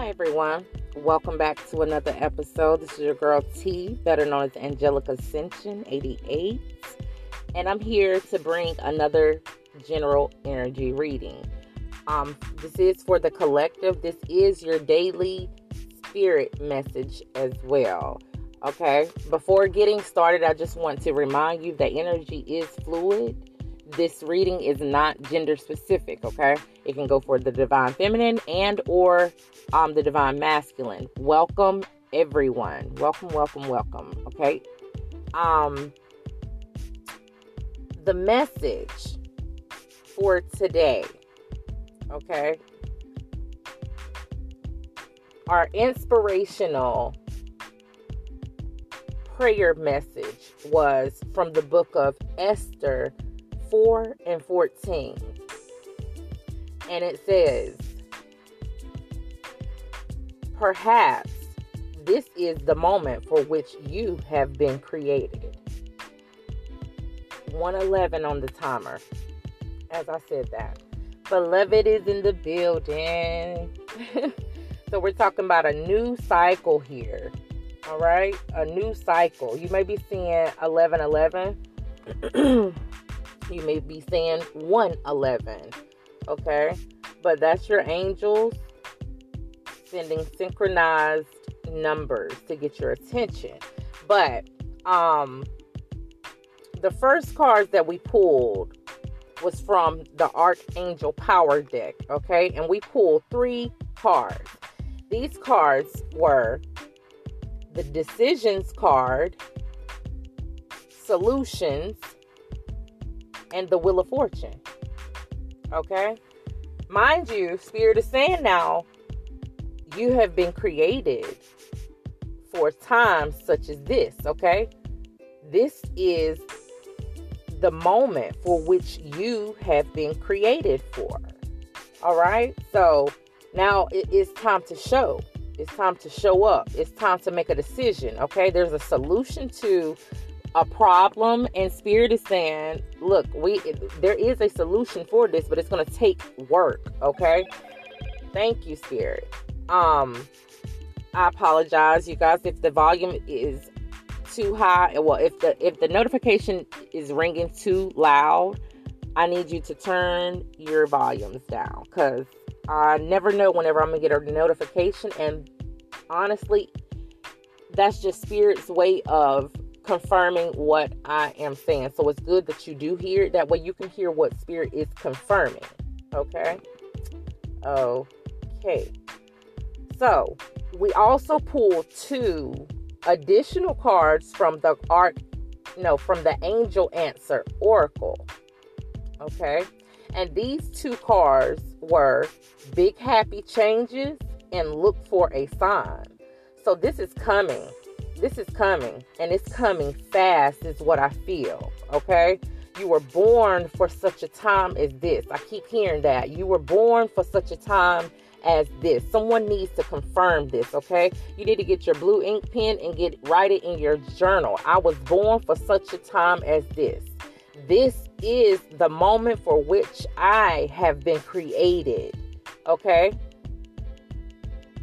Hi, everyone. Welcome back to another episode. This is your girl T, better known as Angelic Ascension 88. And I'm here to bring another general energy reading. Um, this is for the collective. This is your daily spirit message as well. Okay. Before getting started, I just want to remind you that energy is fluid this reading is not gender specific okay? It can go for the divine feminine and or um the divine masculine. Welcome everyone. Welcome welcome welcome okay? Um the message for today okay our inspirational prayer message was from the book of Esther 4 and 14. And it says, Perhaps this is the moment for which you have been created. 111 on the timer. As I said that. Beloved is in the building. so we're talking about a new cycle here. All right? A new cycle. You may be seeing 1111. You may be saying 111. Okay? But that's your angels sending synchronized numbers to get your attention. But um the first cards that we pulled was from the Archangel Power deck, okay? And we pulled three cards. These cards were the Decisions card, Solutions, and the Wheel of Fortune. Okay? Mind you, Spirit is saying now, you have been created for times such as this, okay? This is the moment for which you have been created for. All right? So now it is time to show. It's time to show up. It's time to make a decision, okay? There's a solution to a problem and spirit is saying look we there is a solution for this but it's going to take work okay? Thank you spirit. Um i apologize you guys if the volume is too high well if the if the notification is ringing too loud i need you to turn your volumes down because i never know whenever i'm gonna get a notification and honestly that's just spirit's way of confirming what I am saying. So it's good that you do hear it. That way you can hear what spirit is confirming. Okay. Okay. So we also pull two additional cards from the arc, no, from the angel answer oracle. Okay. And these two cards were big happy changes and look for a sign. So this is coming this is coming and it's coming fast is what I feel. Okay. You were born for such a time as this. I keep hearing that. You were born for such a time as this. Someone needs to confirm this, okay? You need to get your blue ink pen and get write it in your journal. I was born for such a time as this. This is the moment for which I have been created. Okay?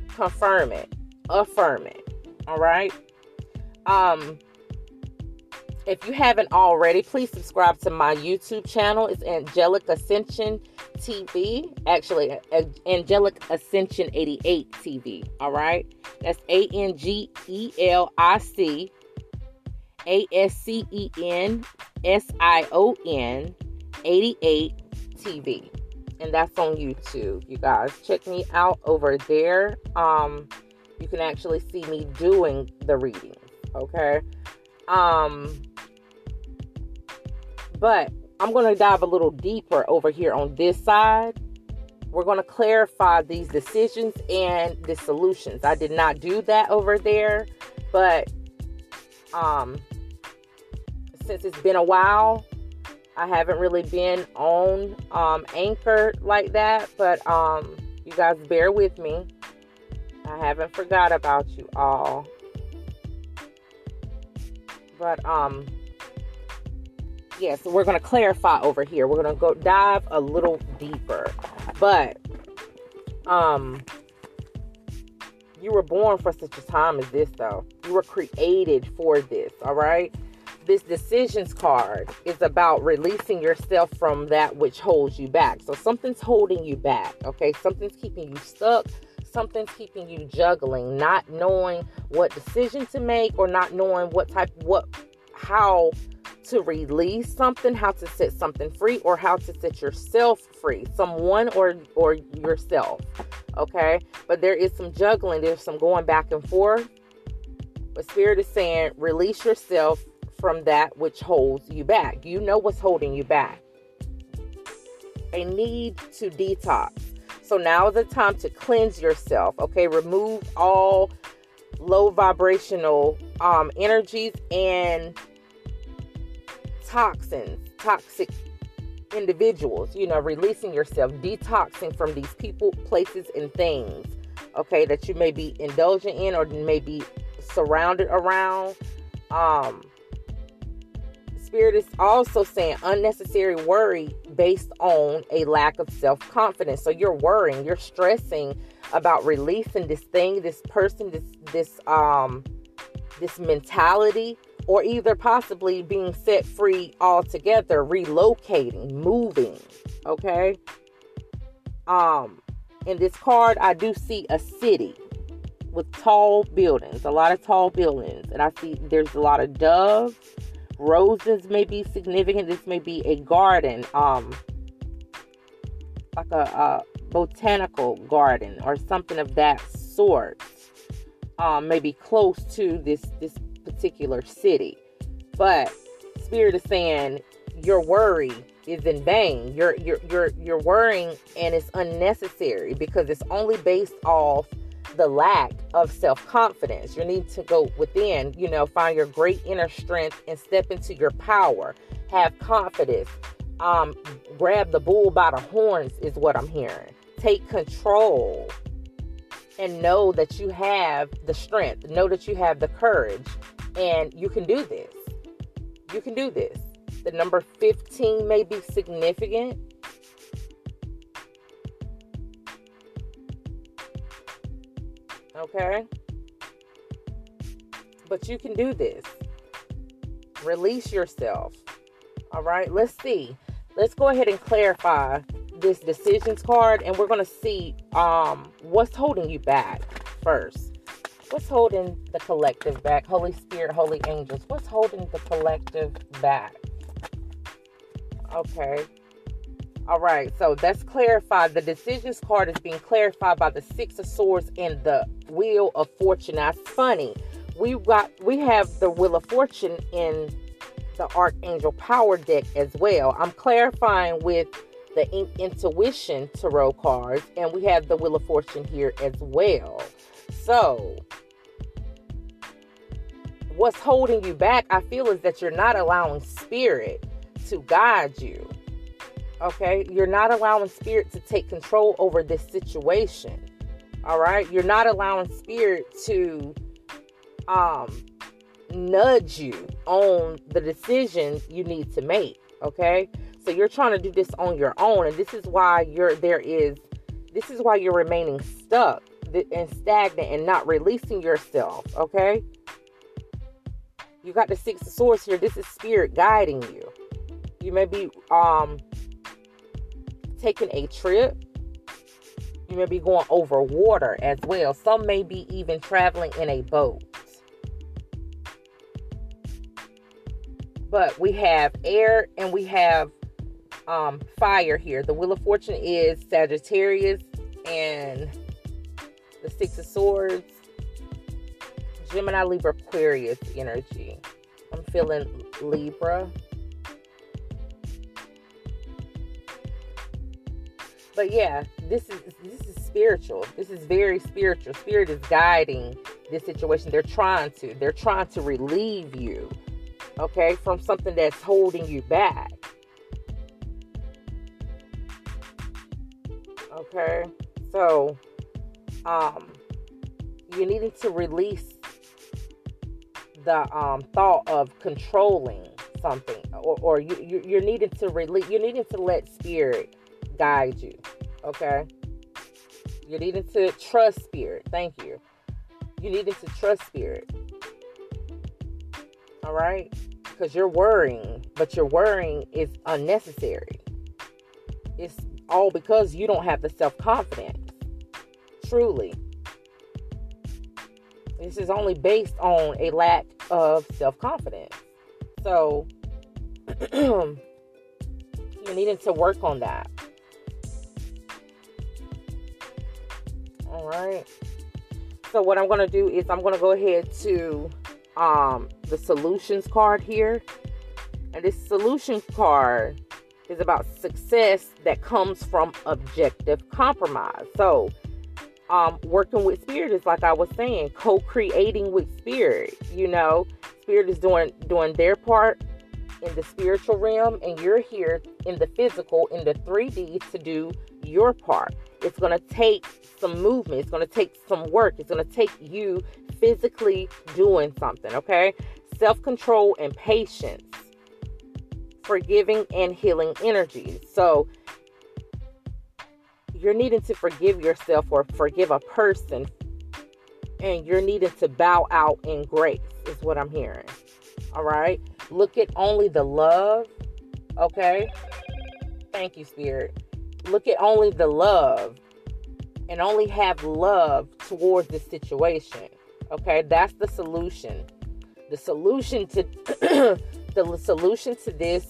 Confirm it. Affirm it. All right? Um, if you haven't already, please subscribe to my YouTube channel. It's Angelic Ascension TV. Actually, Angelic Ascension 88 TV. All right. That's A N G E L I C A S C E N S I O N 88 TV. And that's on YouTube. You guys check me out over there. Um, you can actually see me doing the reading okay? Um but I'm going to dive a little deeper over here on this side. We're going to clarify these decisions and the solutions. I did not do that over there, but um since it's been a while, I haven't really been on um anchor like that, but um you guys bear with me. I haven't forgot about you all. But um yeah, so we're gonna clarify over here. We're gonna go dive a little deeper. But um You were born for such a time as this, though. You were created for this, all right? This decisions card is about releasing yourself from that which holds you back. So something's holding you back, okay? Something's keeping you stuck. Something's keeping you juggling, not knowing what decision to make or not knowing what type, what, how to release something, how to set something free, or how to set yourself free, someone or or yourself. Okay, but there is some juggling. There's some going back and forth. But Spirit is saying, release yourself from that which holds you back. You know what's holding you back. A need to detox. So now is the time to cleanse yourself. Okay, remove all low vibrational um, energies and toxins, toxic individuals, you know, releasing yourself, detoxing from these people, places, and things, okay, that you may be indulging in or may be surrounded around. Um, Spirit is also saying unnecessary worry based on a lack of self confidence. So you're worrying, you're stressing about releasing this thing, this person, this this um this mentality or either possibly being set free altogether, relocating, moving. Okay. Um, in this card, I do see a city with tall buildings, a lot of tall buildings, and I see there's a lot of doves. Roses may be significant. This may be a garden, um, like a, a botanical garden or something of that sort. Um, maybe close to this this particular city. But Spirit is saying your worry is in vain. You're you're you're you're worrying and it's unnecessary because it's only based off the lack of self-confidence. You need to go within, you know, find your great inner strength and step into your power. Have confidence. Um, grab the bull by the horns is what I'm hearing. Take control and know that you have the strength. Know that you have the courage and you can do this. You can do this. The number 15 may be significant. Okay? But you can do this. Release yourself. All right? Let's see. Let's go ahead and clarify this decisions card and we're going to see um what's holding you back first. What's holding the collective back? Holy Spirit, Holy Angels. What's holding the collective back? Okay. All right. So that's clarified. The decisions card is being clarified by the Six of Swords and the Wheel of Fortune. That's funny. We got we have the Wheel of Fortune in the Archangel Power deck as well. I'm clarifying with the in- Intuition Tarot cards, and we have the Wheel of Fortune here as well. So, what's holding you back, I feel, is that you're not allowing spirit to guide you. Okay? You're not allowing spirit to take control over this situation. All right? You're not allowing spirit to um nudge you on the decisions you need to make. Okay? So you're trying to do this on your own, and this is why you're there is this is why you're remaining stuck and stagnant and not releasing yourself, okay? You got the six swords here. This is spirit guiding you. You may be um taking a trip. You may be going over water as well. Some may be even traveling in a boat. But we have air and we have um, fire here. The Wheel of Fortune is Sagittarius and the Six of Swords, Gemini, Libra, Aquarius energy. I'm feeling Libra. But yeah, this is this is spiritual. This is very spiritual. Spirit is guiding this situation. They're trying to. They're trying to relieve you, okay, from something that's holding you back. Okay, so um, you're needing to release the um, thought of controlling something, or, or you, you you're needing to release. You're needing to let spirit guide you. Okay, you're needing to trust spirit. Thank you. You needed to trust spirit. All right? Because you're worrying, but your worrying is unnecessary. It's all because you don't have the self confidence. Truly. This is only based on a lack of self confidence. So, you needed to work on that. All right. So, what I'm going to do is I'm going to go ahead to um, the solutions card here. And this solution card is about success that comes from objective compromise. So, um, working with spirit is like I was saying, co-creating with spirit. You know, spirit is doing doing their part in the spiritual realm, and you're here in the physical, in the 3D to do your part. It's going to take some movement. It's going to take some work. It's going to take you physically doing something. Okay, self control and patience, forgiving and healing energies. So you're needing to forgive yourself or forgive a person and you're needing to bow out in grace is what i'm hearing all right look at only the love okay thank you spirit look at only the love and only have love towards the situation okay? That's the solution. The solution to the solution to this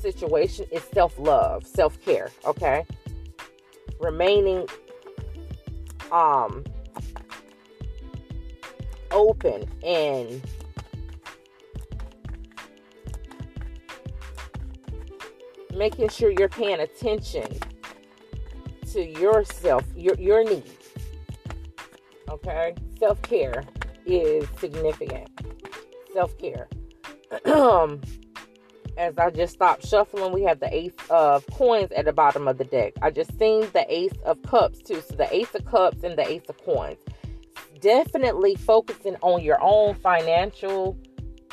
situation is self-love self-care okay? Remaining um open and making sure you're paying attention to yourself, your your needs. Okay? Self-care is significant. Self-care. Um, as I just stopped shuffling, we have the Ace of Coins at the bottom of the deck. I just seen the Ace of Cups too. So the Ace of Cups and the Ace of Coins. Definitely focusing on your own financial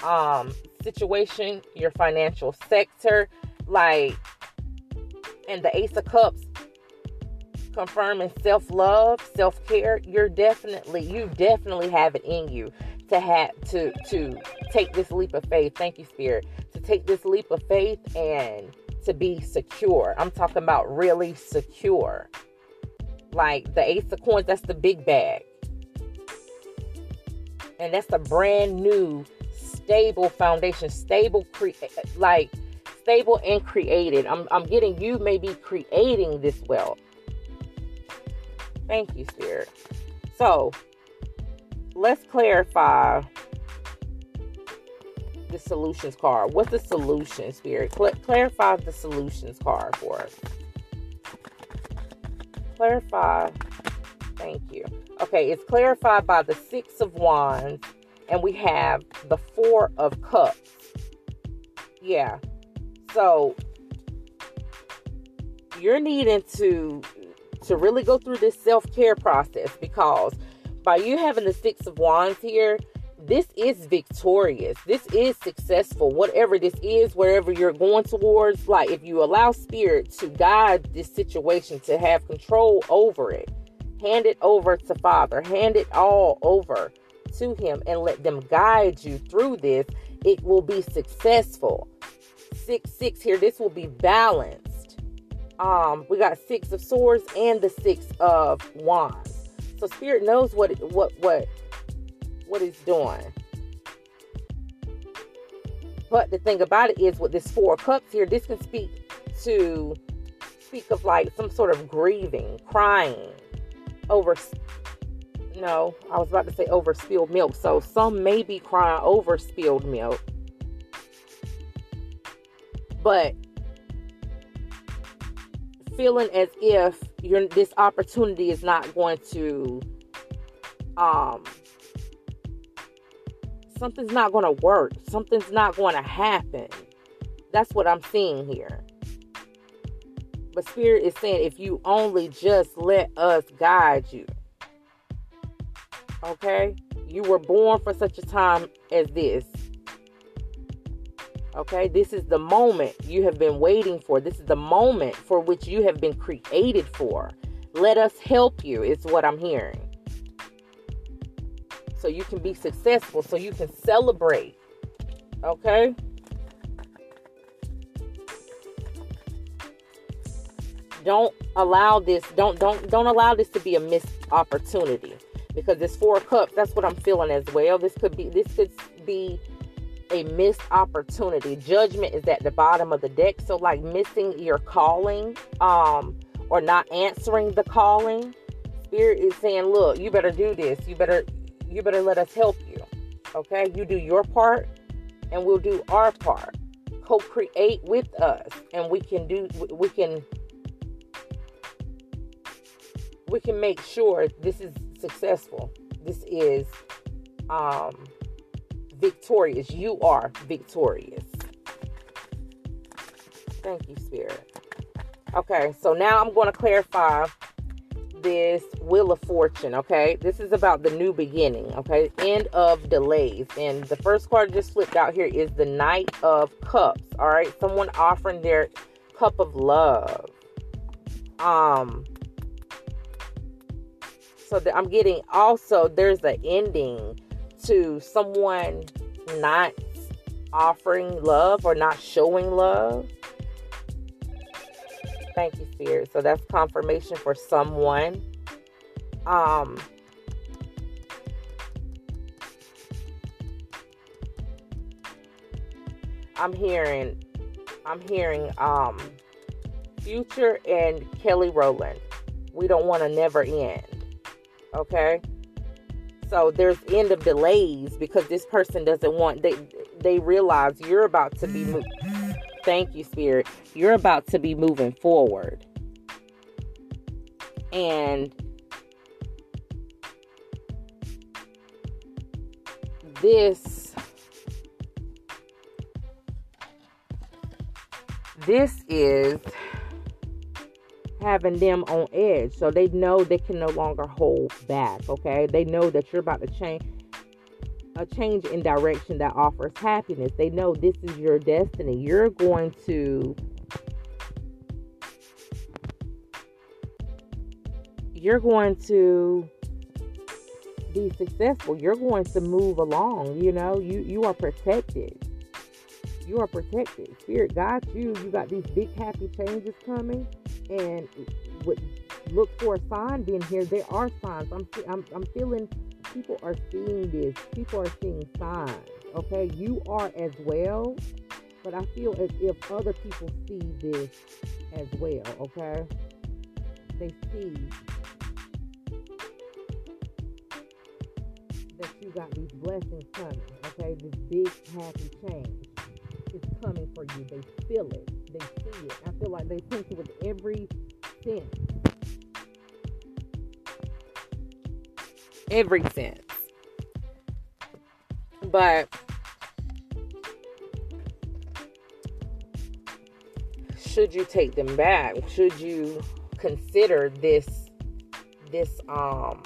um situation, your financial sector, like and the Ace of Cups confirming self-love, self-care. You're definitely you definitely have it in you to have to to take this leap of faith. Thank you, Spirit to take this leap of faith and to be secure. I'm talking about really secure. Like the Ace of Coins, that's the big bag. And that's the brand new, stable foundation, stable, cre- like stable and created. I'm, I'm getting you maybe creating this wealth. Thank you, Spirit. So let's clarify the solutions card. What's the solution, Spirit? Cl- clarify the solutions card for us. Clarify. Thank you. Okay, it's clarified by the Six of Wands, and we have the Four of Cups. Yeah. So you're needing to to really go through this self-care process because by you having the Six of Wands here, this is victorious. This is successful. Whatever this is, wherever you're going towards, like if you allow spirit to guide this situation, to have control over it, hand it over to Father, hand it all over to Him, and let them guide you through this, it will be successful. Six, six here, this will be balanced. Um, we got six of swords and the six of wands. So spirit knows what what what what he's doing. But the thing about it is with this four cups here, this can speak to speak of like some sort of grieving, crying over no, I was about to say over spilled milk. So some may be crying over spilled milk. But feeling as if your this opportunity is not going to um something's not going to work. Something's not going to happen. That's what I'm seeing here. But Spirit is saying, if you only just let us guide you. Okay? You were born for such a time as this. Okay? This is the moment you have been waiting for. This is the moment for which you have been created for. Let us help you, is what I'm hearing. so you can be successful, so you can celebrate. Okay? Don't allow this don't don't don't allow this to be a missed opportunity because this four cups that's what i'm feeling as well this could be this could be a missed opportunity. Judgment is at the bottom of the deck. So like missing your calling um or not answering the calling spirit is saying look you better do this. You better you better let us help you okay? You do your part and we'll do our part. Co-create with us and we can do we can we can make sure this is successful. This is um, victorious. You are victorious. Thank you, Spirit. Okay, so now I'm going to clarify this Wheel of Fortune. Okay, this is about the new beginning. Okay, end of delays. And the first card just flipped out here is the Knight of Cups. All right, someone offering their cup of love. Um, so that I'm getting also there's an ending to someone not offering love or not showing love. Thank you, Spirit. So that's confirmation for someone. Um I'm hearing I'm hearing um Future and Kelly Rowland. We don't want to never end. Okay. So there's end of delays because this person doesn't want they they realize you're about to be moved. Thank you, Spirit. You're about to be moving forward. And this this is having them on edge. So they know they can no longer hold back. Okay. They know that you're about to change a change in direction that offers happiness. They know this is your destiny. You're going to you're going to be successful. You're going to move along, you know. You you are protected. You are protected. Spirit got you. You got these big happy changes coming and would look for a sign being here. There are signs. I'm, I'm, I'm feeling people are seeing this. People are seeing signs. Okay, you are as well, but I feel as if other people see this as well. Okay, they see that you got these blessings coming. Okay, this big happy change is coming for you. They feel it they see it. I feel like they sense it with every sense. Every sense. But should you take them back? Should you consider this this um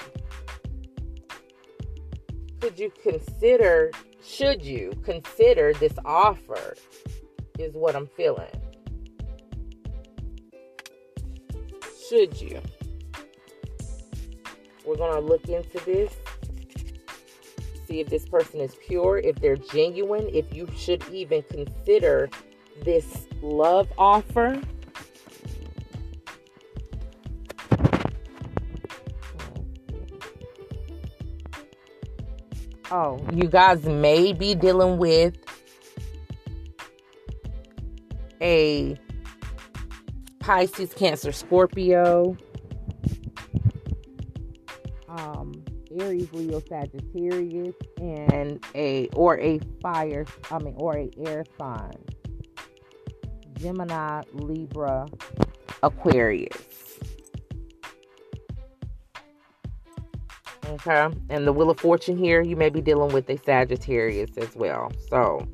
could you consider should you consider this offer is what I'm feeling. Should you? We're going to look into this. See if this person is pure, if they're genuine, if you should even consider this love offer. Oh, you guys may be dealing with a Pisces, Cancer, Scorpio, um, Aries, Leo, Sagittarius, and a or a fire, I mean, or a air sign, Gemini, Libra, Aquarius. Okay, and the Wheel of Fortune here, you may be dealing with a Sagittarius as well. So,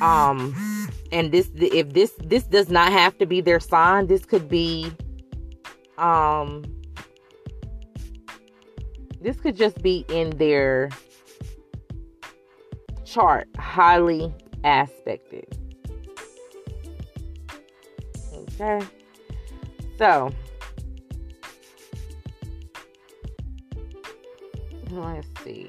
um and this if this this does not have to be their sign this could be um this could just be in their chart highly aspected okay so let's see.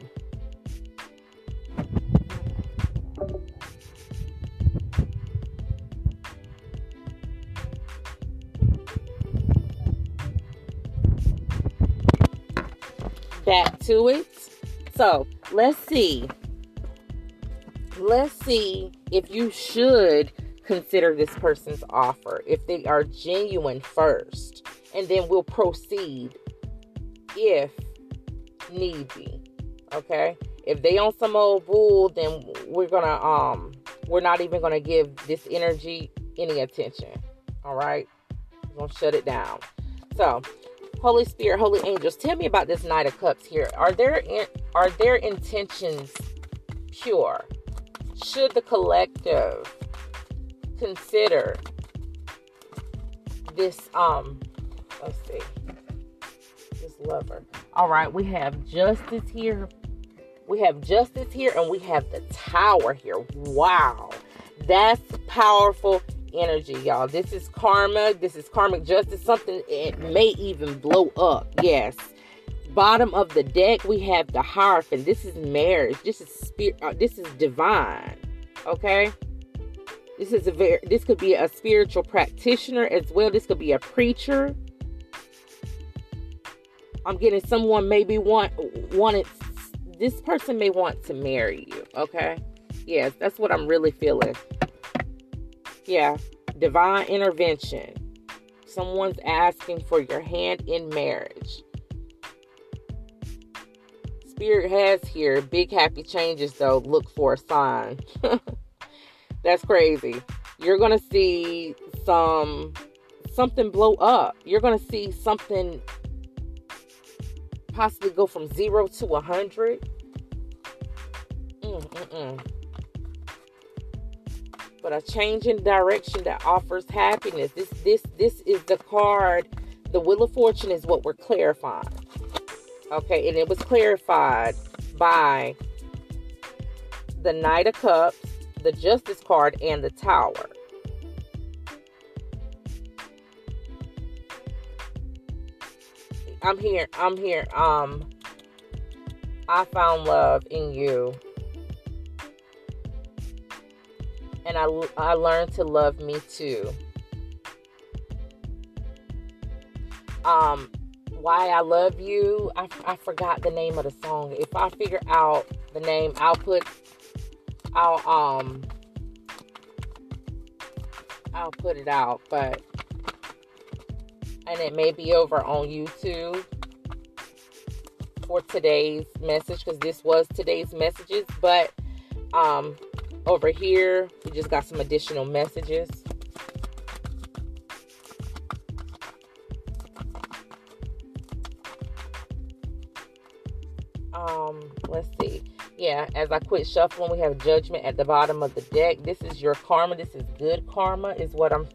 Back to it. So let's see. Let's see if you should consider this person's offer, if they are genuine first, and then we'll proceed if need be. Okay? If they on some old bull, then we're gonna um we're not even gonna give this energy any attention. All right? We're gonna shut it down. So Holy Spirit, Holy Angels, tell me about this Knight of Cups here. Are there are their intentions pure? Should the collective consider this um let's see this lover all right we have justice here we have justice here and we have the tower here wow that's powerful energy y'all this is karma this is karmic justice something it may even blow up yes bottom of the deck we have the hierophant this is marriage this is spirit uh, this is divine okay this is a very this could be a spiritual practitioner as well. This could be a preacher. I'm getting someone maybe want wanted this person may want to marry you, okay? Yes, that's what I'm really feeling. Yeah, divine intervention. Someone's asking for your hand in marriage. Spirit has here big happy changes though. Look for a sign. That's crazy. You're going to see some something blow up. You're going to see something possibly go from 0 to a 100. Mm-mm-mm. But a change in direction that offers happiness. This this this is the card. The Wheel of Fortune is what we're clarifying. Okay, and it was clarified by the Knight of Cups the Justice card, and the Tower. I'm here. I'm here. Um, I found love in you. And I, I learned to love me too. Um, why I love you. I, I forgot the name of the song. If I figure out the name, I'll put I'll um I'll put it out, but and it may be over on YouTube for today's message because this was today's messages, but um over here we just got some additional messages. Um, let's see yeah, as I quit shuffling, we have judgment at the bottom of the deck. This is your karma. This is good karma, is what I'm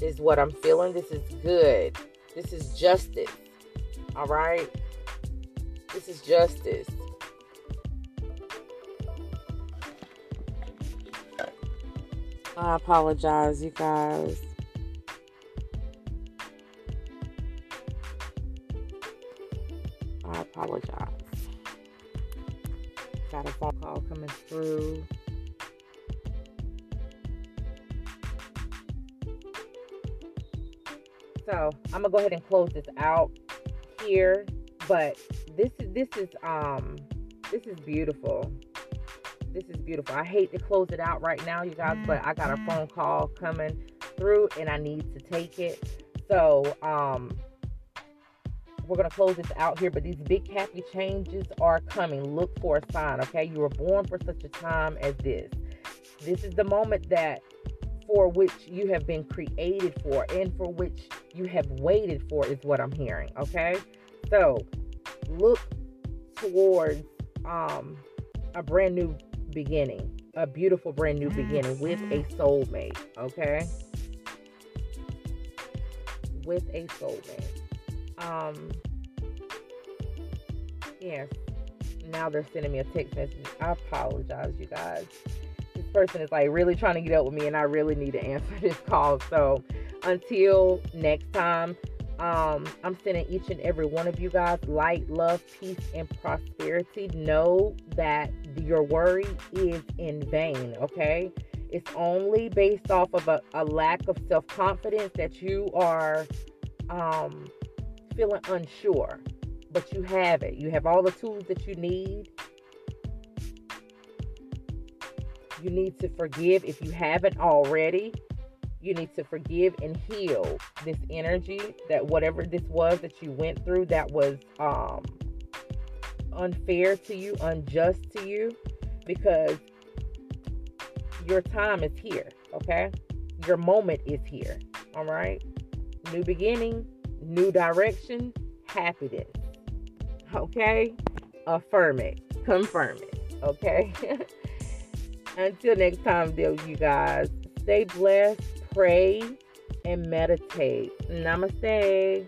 is what I'm feeling. This is good. This is justice. All right. This is justice. I apologize, you guys. I apologize got a phone call coming through. So I'm gonna go ahead and close this out here. But this is this is um this is beautiful. This is beautiful. I hate to close it out right now, you guys, but I got a phone call coming through and I need to take it. So um we're going to close this out here, but these big happy changes are coming. Look for a sign, okay? You were born for such a time as this. This is the moment that for which you have been created for and for which you have waited for is what I'm hearing, okay? So, look towards um a brand new beginning, a beautiful brand new beginning with a soulmate, okay? With a soulmate. Um, yes. Now they're sending me a text message. I apologize, you guys. This person is like really trying to get up with me, and I really need to answer this call. So until next time, Um, I'm sending each and every one of you guys light, love, peace, and prosperity. Know that your worry is in vain, okay? It's only based off of a, a lack of self confidence that you are um, feeling unsure, but you have it. You have all the tools that you need. You need to forgive if you haven't already you need to forgive and heal this energy that whatever this was that you went through that was um unfair to you, unjust to you because your time is here, okay? Your moment is here. All right? New beginning, new direction, happiness. Okay? Affirm it. Confirm it. Okay? Until next time, though, you guys, stay blessed pray and meditate. Namaste.